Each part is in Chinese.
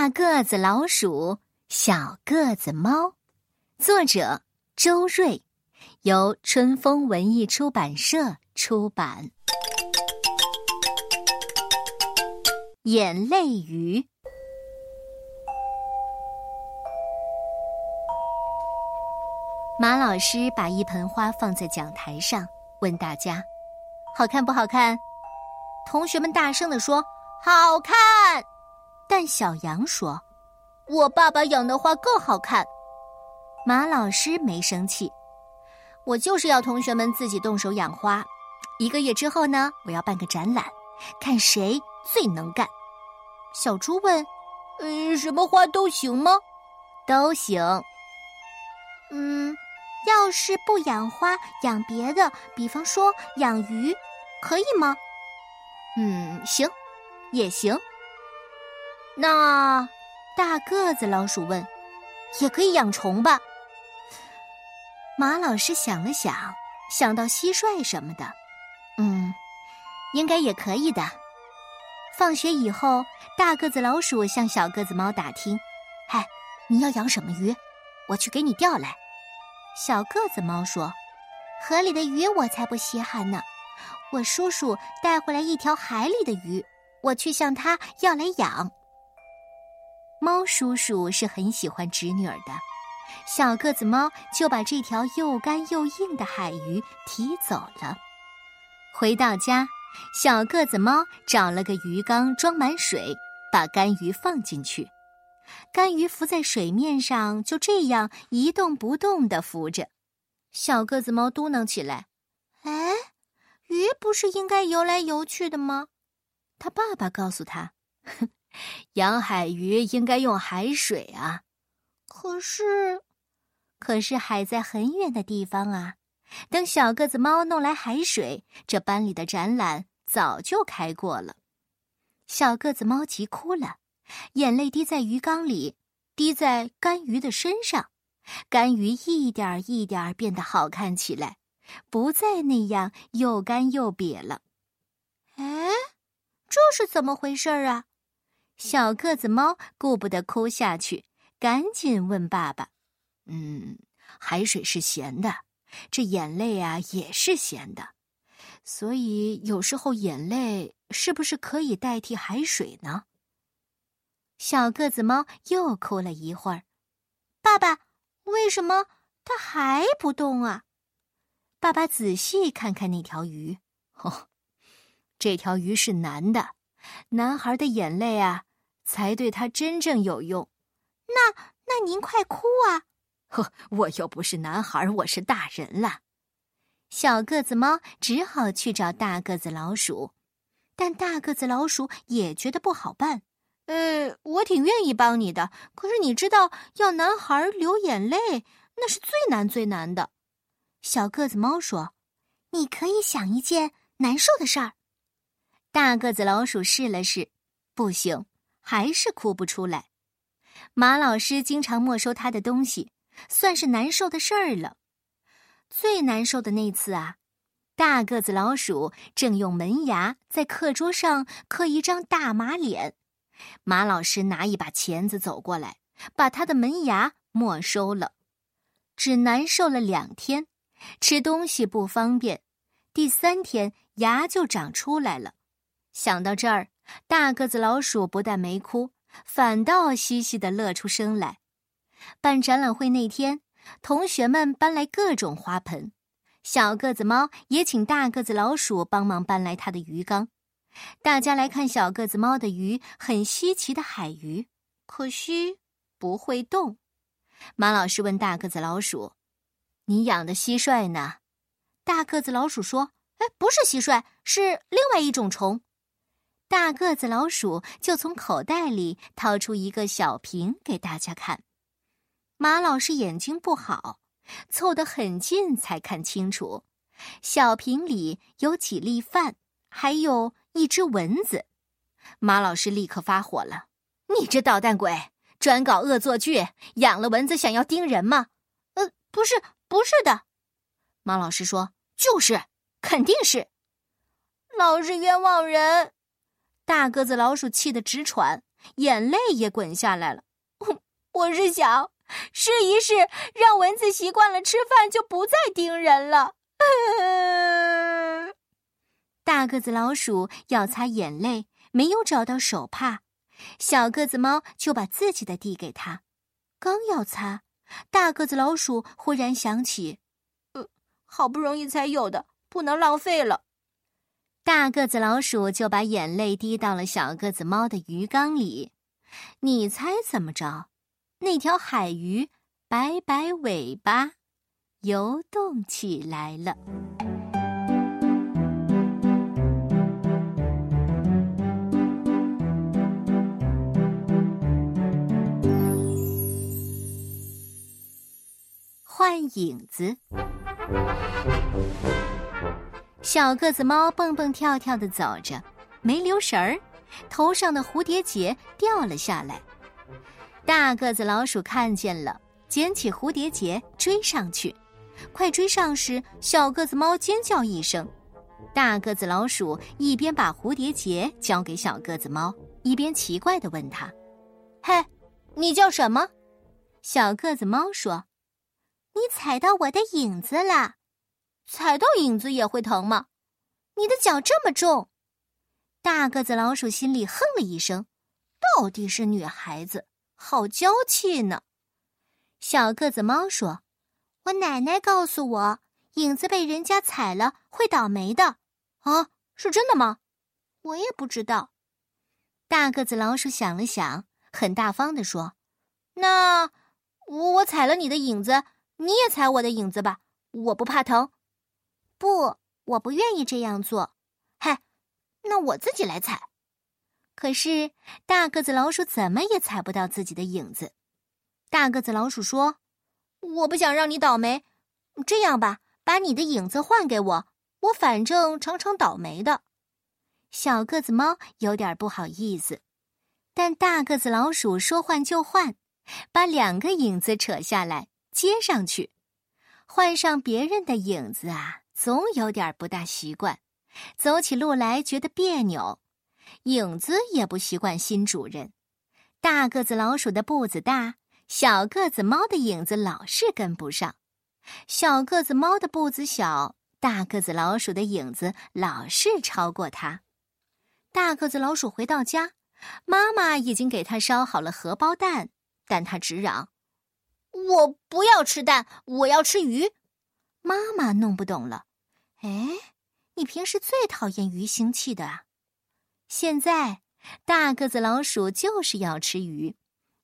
大个子老鼠，小个子猫，作者周瑞，由春风文艺出版社出版。眼泪鱼。马老师把一盆花放在讲台上，问大家：“好看不好看？”同学们大声地说：“好看。”但小羊说：“我爸爸养的花更好看。”马老师没生气，我就是要同学们自己动手养花。一个月之后呢，我要办个展览，看谁最能干。小猪问：“嗯，什么花都行吗？”“都行。”“嗯，要是不养花，养别的，比方说养鱼，可以吗？”“嗯，行，也行。”那大个子老鼠问：“也可以养虫吧？”马老师想了想，想到蟋蟀什么的，嗯，应该也可以的。放学以后，大个子老鼠向小个子猫打听：“嗨，你要养什么鱼？我去给你钓来。”小个子猫说：“河里的鱼我才不稀罕呢，我叔叔带回来一条海里的鱼，我去向他要来养。”猫叔叔是很喜欢侄女儿的，小个子猫就把这条又干又硬的海鱼提走了。回到家，小个子猫找了个鱼缸装满水，把干鱼放进去。干鱼浮在水面上，就这样一动不动地浮着。小个子猫嘟囔起来：“哎，鱼不是应该游来游去的吗？”他爸爸告诉他：“哼。”养海鱼应该用海水啊，可是，可是海在很远的地方啊。等小个子猫弄来海水，这班里的展览早就开过了。小个子猫急哭了，眼泪滴在鱼缸里，滴在干鱼的身上，干鱼一点一点变得好看起来，不再那样又干又瘪了。哎，这是怎么回事啊？小个子猫顾不得哭下去，赶紧问爸爸：“嗯，海水是咸的，这眼泪啊也是咸的，所以有时候眼泪是不是可以代替海水呢？”小个子猫又哭了一会儿，爸爸，为什么它还不动啊？爸爸仔细看看那条鱼，哦，这条鱼是男的，男孩的眼泪啊。才对他真正有用。那那您快哭啊！呵，我又不是男孩，我是大人了。小个子猫只好去找大个子老鼠，但大个子老鼠也觉得不好办。呃，我挺愿意帮你的，可是你知道，要男孩流眼泪，那是最难最难的。小个子猫说：“你可以想一件难受的事儿。”大个子老鼠试了试，不行。还是哭不出来。马老师经常没收他的东西，算是难受的事儿了。最难受的那次啊，大个子老鼠正用门牙在课桌上刻一张大马脸，马老师拿一把钳子走过来，把他的门牙没收了。只难受了两天，吃东西不方便。第三天牙就长出来了。想到这儿。大个子老鼠不但没哭，反倒嘻嘻的乐出声来。办展览会那天，同学们搬来各种花盆，小个子猫也请大个子老鼠帮忙搬来它的鱼缸。大家来看小个子猫的鱼，很稀奇的海鱼，可惜不会动。马老师问大个子老鼠：“你养的蟋蟀呢？”大个子老鼠说：“哎，不是蟋蟀，是另外一种虫。”大个子老鼠就从口袋里掏出一个小瓶给大家看。马老师眼睛不好，凑得很近才看清楚，小瓶里有几粒饭，还有一只蚊子。马老师立刻发火了：“你这捣蛋鬼，专搞恶作剧！养了蚊子想要叮人吗？”“呃，不是，不是的。”马老师说：“就是，肯定是。”老师冤枉人。大个子老鼠气得直喘，眼泪也滚下来了。我是想试一试，让蚊子习惯了吃饭就不再叮人了。大个子老鼠要擦眼泪，没有找到手帕，小个子猫就把自己的递给他，刚要擦，大个子老鼠忽然想起，呃，好不容易才有的，不能浪费了。大个子老鼠就把眼泪滴到了小个子猫的鱼缸里，你猜怎么着？那条海鱼摆摆尾巴，游动起来了。换影子。小个子猫蹦蹦跳跳的走着，没留神儿，头上的蝴蝶结掉了下来。大个子老鼠看见了，捡起蝴蝶结追上去。快追上时，小个子猫尖叫一声。大个子老鼠一边把蝴蝶结交给小个子猫，一边奇怪的问他：“嘿，你叫什么？”小个子猫说：“你踩到我的影子了。”踩到影子也会疼吗？你的脚这么重。大个子老鼠心里哼了一声，到底是女孩子，好娇气呢。小个子猫说：“我奶奶告诉我，影子被人家踩了会倒霉的。啊，是真的吗？我也不知道。”大个子老鼠想了想，很大方的说：“那我我踩了你的影子，你也踩我的影子吧，我不怕疼。”不，我不愿意这样做。嗨，那我自己来踩。可是大个子老鼠怎么也踩不到自己的影子。大个子老鼠说：“我不想让你倒霉，这样吧，把你的影子换给我，我反正常常倒霉的。”小个子猫有点不好意思，但大个子老鼠说换就换，把两个影子扯下来接上去，换上别人的影子啊。总有点不大习惯，走起路来觉得别扭，影子也不习惯新主人。大个子老鼠的步子大，小个子猫的影子老是跟不上；小个子猫的步子小，大个子老鼠的影子老是超过它。大个子老鼠回到家，妈妈已经给他烧好了荷包蛋，但他直嚷：“我不要吃蛋，我要吃鱼。”妈妈弄不懂了。哎，你平时最讨厌鱼腥气的啊！现在大个子老鼠就是要吃鱼，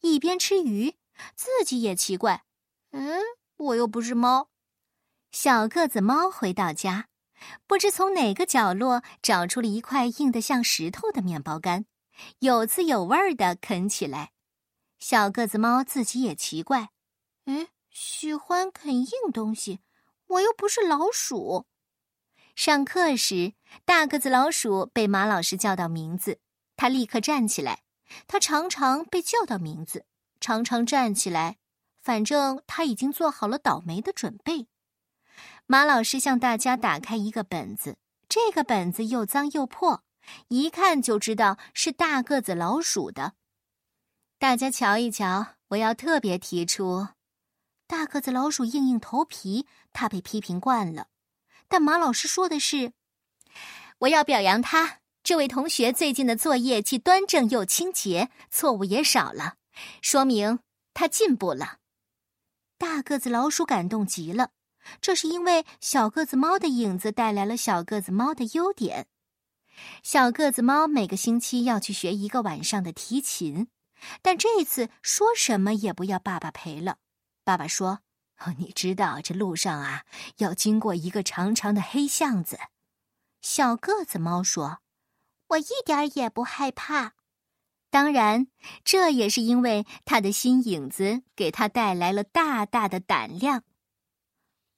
一边吃鱼，自己也奇怪。嗯，我又不是猫。小个子猫回到家，不知从哪个角落找出了一块硬得像石头的面包干，有滋有味儿的啃起来。小个子猫自己也奇怪，哎，喜欢啃硬东西，我又不是老鼠。上课时，大个子老鼠被马老师叫到名字，他立刻站起来。他常常被叫到名字，常常站起来，反正他已经做好了倒霉的准备。马老师向大家打开一个本子，这个本子又脏又破，一看就知道是大个子老鼠的。大家瞧一瞧，我要特别提出，大个子老鼠硬硬头皮，他被批评惯了。但马老师说的是：“我要表扬他，这位同学最近的作业既端正又清洁，错误也少了，说明他进步了。”大个子老鼠感动极了，这是因为小个子猫的影子带来了小个子猫的优点。小个子猫每个星期要去学一个晚上的提琴，但这次说什么也不要爸爸陪了。爸爸说。你知道这路上啊，要经过一个长长的黑巷子。小个子猫说：“我一点也不害怕。”当然，这也是因为他的新影子给他带来了大大的胆量。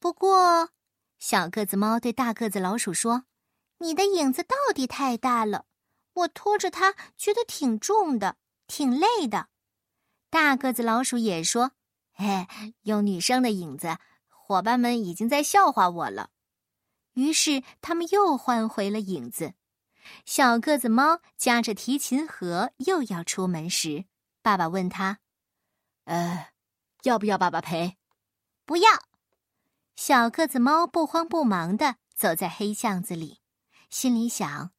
不过，小个子猫对大个子老鼠说：“你的影子到底太大了，我拖着它觉得挺重的，挺累的。”大个子老鼠也说。嘿，用女生的影子，伙伴们已经在笑话我了。于是他们又换回了影子。小个子猫夹着提琴盒又要出门时，爸爸问他：“呃，要不要爸爸陪？”“不要。”小个子猫不慌不忙的走在黑巷子里，心里想：“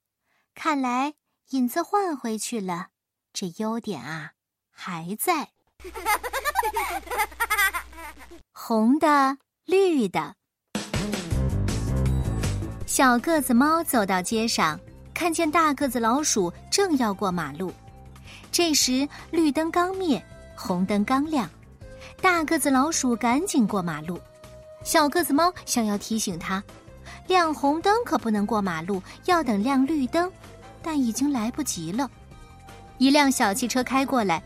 看来影子换回去了，这优点啊还在。”红的，绿的。小个子猫走到街上，看见大个子老鼠正要过马路。这时绿灯刚灭，红灯刚亮，大个子老鼠赶紧过马路。小个子猫想要提醒他，亮红灯可不能过马路，要等亮绿灯，但已经来不及了。一辆小汽车开过来，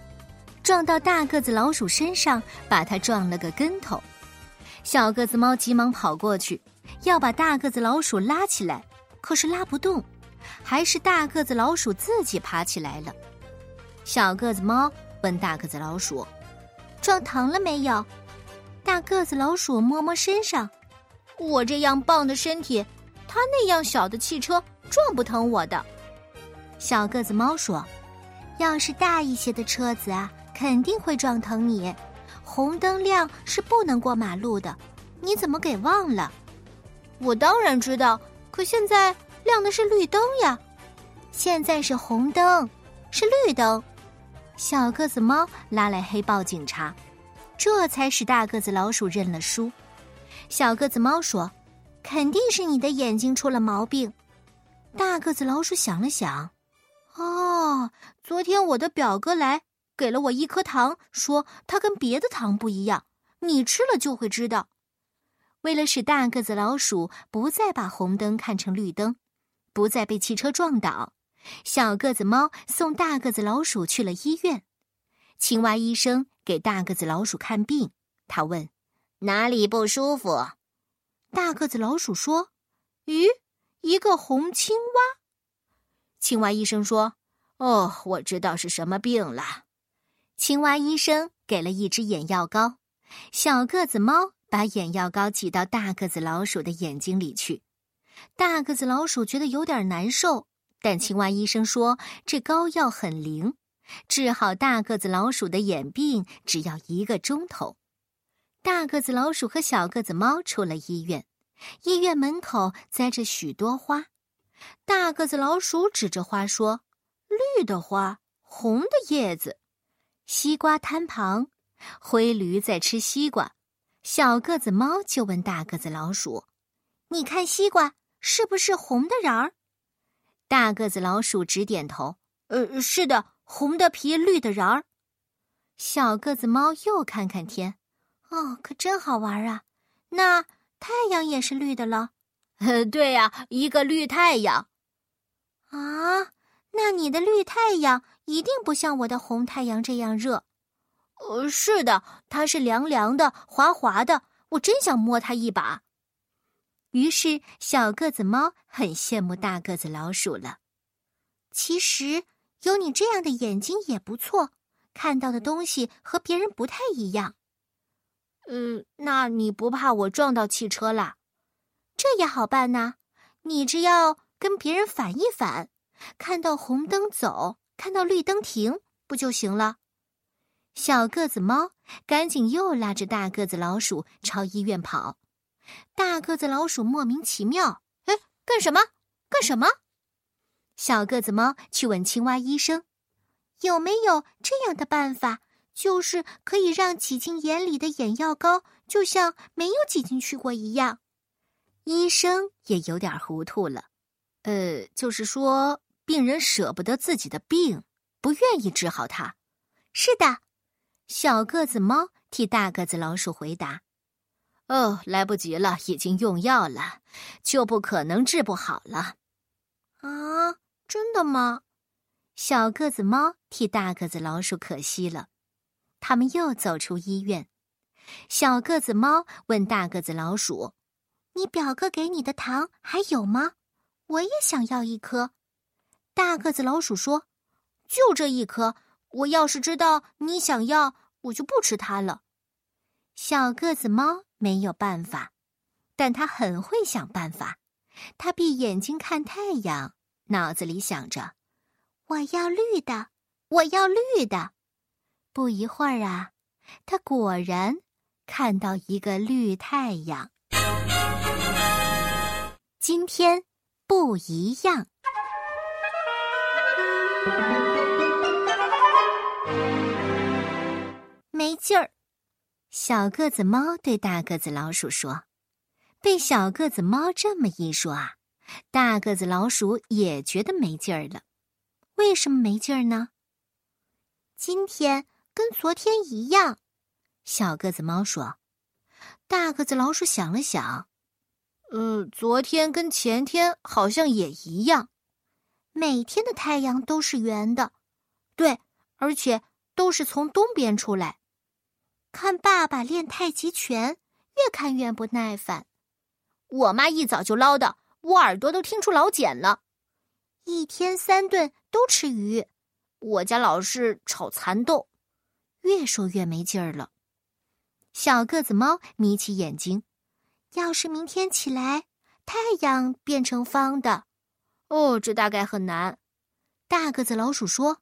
撞到大个子老鼠身上，把它撞了个跟头。小个子猫急忙跑过去。要把大个子老鼠拉起来，可是拉不动，还是大个子老鼠自己爬起来了。小个子猫问大个子老鼠：“撞疼了没有？”大个子老鼠摸摸身上：“我这样棒的身体，它那样小的汽车撞不疼我的。”小个子猫说：“要是大一些的车子啊，肯定会撞疼你。红灯亮是不能过马路的，你怎么给忘了？”我当然知道，可现在亮的是绿灯呀。现在是红灯，是绿灯。小个子猫拉来黑豹警察，这才使大个子老鼠认了输。小个子猫说：“肯定是你的眼睛出了毛病。”大个子老鼠想了想：“哦，昨天我的表哥来，给了我一颗糖，说它跟别的糖不一样，你吃了就会知道。”为了使大个子老鼠不再把红灯看成绿灯，不再被汽车撞倒，小个子猫送大个子老鼠去了医院。青蛙医生给大个子老鼠看病，他问：“哪里不舒服？”大个子老鼠说：“咦，一个红青蛙。”青蛙医生说：“哦，我知道是什么病了。”青蛙医生给了一支眼药膏，小个子猫。把眼药膏挤到大个子老鼠的眼睛里去，大个子老鼠觉得有点难受，但青蛙医生说这膏药很灵，治好大个子老鼠的眼病只要一个钟头。大个子老鼠和小个子猫出了医院，医院门口栽着许多花，大个子老鼠指着花说：“绿的花，红的叶子。”西瓜摊旁，灰驴在吃西瓜。小个子猫就问大个子老鼠：“你看西瓜是不是红的瓤儿？”大个子老鼠直点头：“呃，是的，红的皮，绿的瓤儿。”小个子猫又看看天：“哦，可真好玩啊！那太阳也是绿的了。”“呃，对呀，一个绿太阳。”“啊，那你的绿太阳一定不像我的红太阳这样热。”呃，是的，它是凉凉的、滑滑的，我真想摸它一把。于是，小个子猫很羡慕大个子老鼠了。其实，有你这样的眼睛也不错，看到的东西和别人不太一样。嗯，那你不怕我撞到汽车啦？这也好办呐，你只要跟别人反一反，看到红灯走，看到绿灯停，不就行了？小个子猫赶紧又拉着大个子老鼠朝医院跑。大个子老鼠莫名其妙：“哎，干什么？干什么？”小个子猫去问青蛙医生：“有没有这样的办法，就是可以让挤进眼里的眼药膏就像没有挤进去过一样？”医生也有点糊涂了：“呃，就是说，病人舍不得自己的病，不愿意治好它。”“是的。”小个子猫替大个子老鼠回答：“哦，来不及了，已经用药了，就不可能治不好了。”啊，真的吗？小个子猫替大个子老鼠可惜了。他们又走出医院，小个子猫问大个子老鼠：“你表哥给你的糖还有吗？我也想要一颗。”大个子老鼠说：“就这一颗。”我要是知道你想要，我就不吃它了。小个子猫没有办法，但它很会想办法。它闭眼睛看太阳，脑子里想着：“我要绿的，我要绿的。”不一会儿啊，他果然看到一个绿太阳。今天不一样。没劲儿，小个子猫对大个子老鼠说：“被小个子猫这么一说啊，大个子老鼠也觉得没劲儿了。为什么没劲儿呢？今天跟昨天一样。”小个子猫说。大个子老鼠想了想：“呃，昨天跟前天好像也一样。每天的太阳都是圆的，对，而且都是从东边出来。”看爸爸练太极拳，越看越不耐烦。我妈一早就唠叨，我耳朵都听出老茧了。一天三顿都吃鱼，我家老是炒蚕豆，越说越没劲儿了。小个子猫眯起眼睛，要是明天起来太阳变成方的，哦，这大概很难。大个子老鼠说：“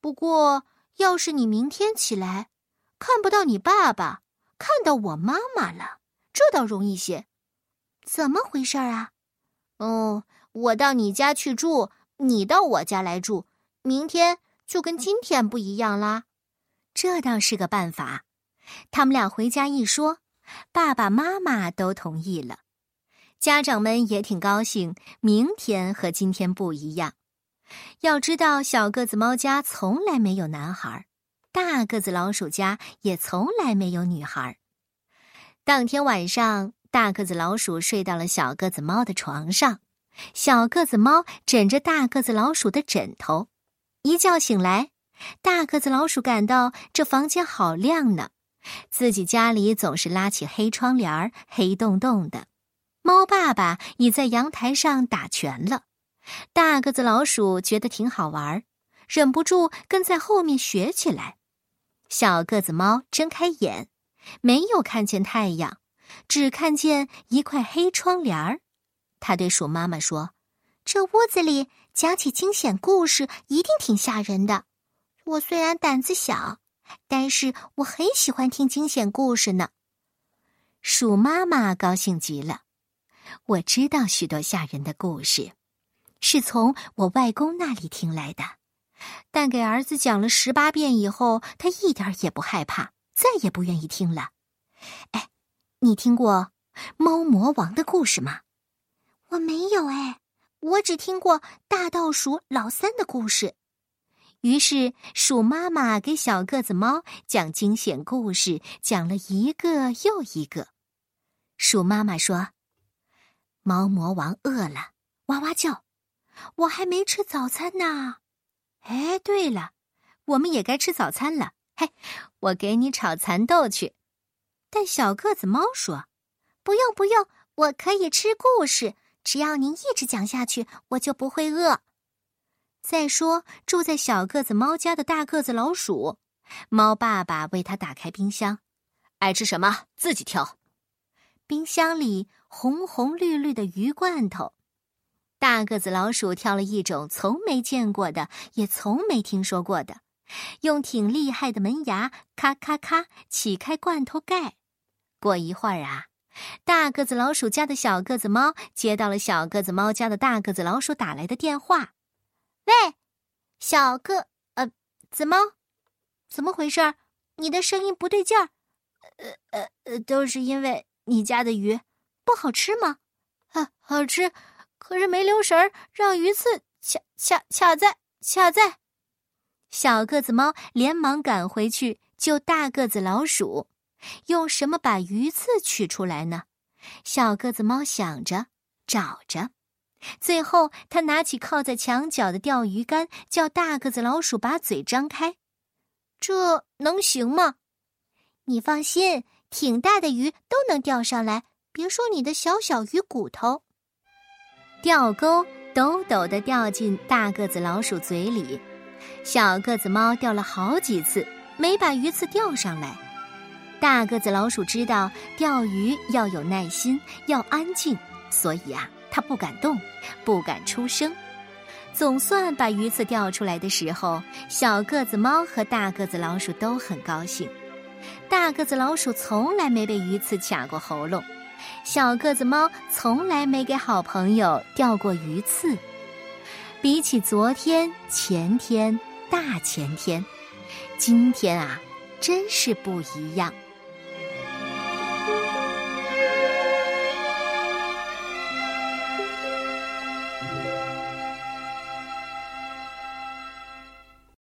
不过要是你明天起来。”看不到你爸爸，看到我妈妈了，这倒容易些。怎么回事啊？哦，我到你家去住，你到我家来住，明天就跟今天不一样啦。这倒是个办法。他们俩回家一说，爸爸妈妈都同意了，家长们也挺高兴。明天和今天不一样。要知道，小个子猫家从来没有男孩。大个子老鼠家也从来没有女孩。当天晚上，大个子老鼠睡到了小个子猫的床上，小个子猫枕着大个子老鼠的枕头。一觉醒来，大个子老鼠感到这房间好亮呢，自己家里总是拉起黑窗帘黑洞洞的。猫爸爸已在阳台上打拳了，大个子老鼠觉得挺好玩，忍不住跟在后面学起来。小个子猫睁开眼，没有看见太阳，只看见一块黑窗帘儿。他对鼠妈妈说：“这屋子里讲起惊险故事，一定挺吓人的。我虽然胆子小，但是我很喜欢听惊险故事呢。”鼠妈妈高兴极了。我知道许多吓人的故事，是从我外公那里听来的。但给儿子讲了十八遍以后，他一点也不害怕，再也不愿意听了。哎，你听过猫魔王的故事吗？我没有哎，我只听过大道鼠老三的故事。于是鼠妈妈给小个子猫讲惊险故事，讲了一个又一个。鼠妈妈说：“猫魔王饿了，哇哇叫，我还没吃早餐呢。”哎，对了，我们也该吃早餐了。嘿，我给你炒蚕豆去。但小个子猫说：“不用不用，我可以吃故事，只要您一直讲下去，我就不会饿。”再说，住在小个子猫家的大个子老鼠，猫爸爸为他打开冰箱，爱吃什么自己挑。冰箱里红红绿绿的鱼罐头。大个子老鼠挑了一种从没见过的，也从没听说过的，用挺厉害的门牙，咔咔咔起开罐头盖。过一会儿啊，大个子老鼠家的小个子猫接到了小个子猫家的大个子老鼠打来的电话：“喂，小个呃子猫，怎么回事？你的声音不对劲儿。呃呃呃，都是因为你家的鱼不好吃吗？啊，好吃。”可是没留神儿，让鱼刺卡卡卡在卡在。小个子猫连忙赶回去救大个子老鼠，用什么把鱼刺取出来呢？小个子猫想着，找着，最后他拿起靠在墙角的钓鱼竿，叫大个子老鼠把嘴张开。这能行吗？你放心，挺大的鱼都能钓上来，别说你的小小鱼骨头。钓钩抖抖的掉进大个子老鼠嘴里，小个子猫钓了好几次，没把鱼刺钓上来。大个子老鼠知道钓鱼要有耐心，要安静，所以啊，它不敢动，不敢出声。总算把鱼刺钓出来的时候，小个子猫和大个子老鼠都很高兴。大个子老鼠从来没被鱼刺卡过喉咙，小个子猫从来没给好朋友钓过鱼刺。比起昨天、前天、大前天，今天啊，真是不一样。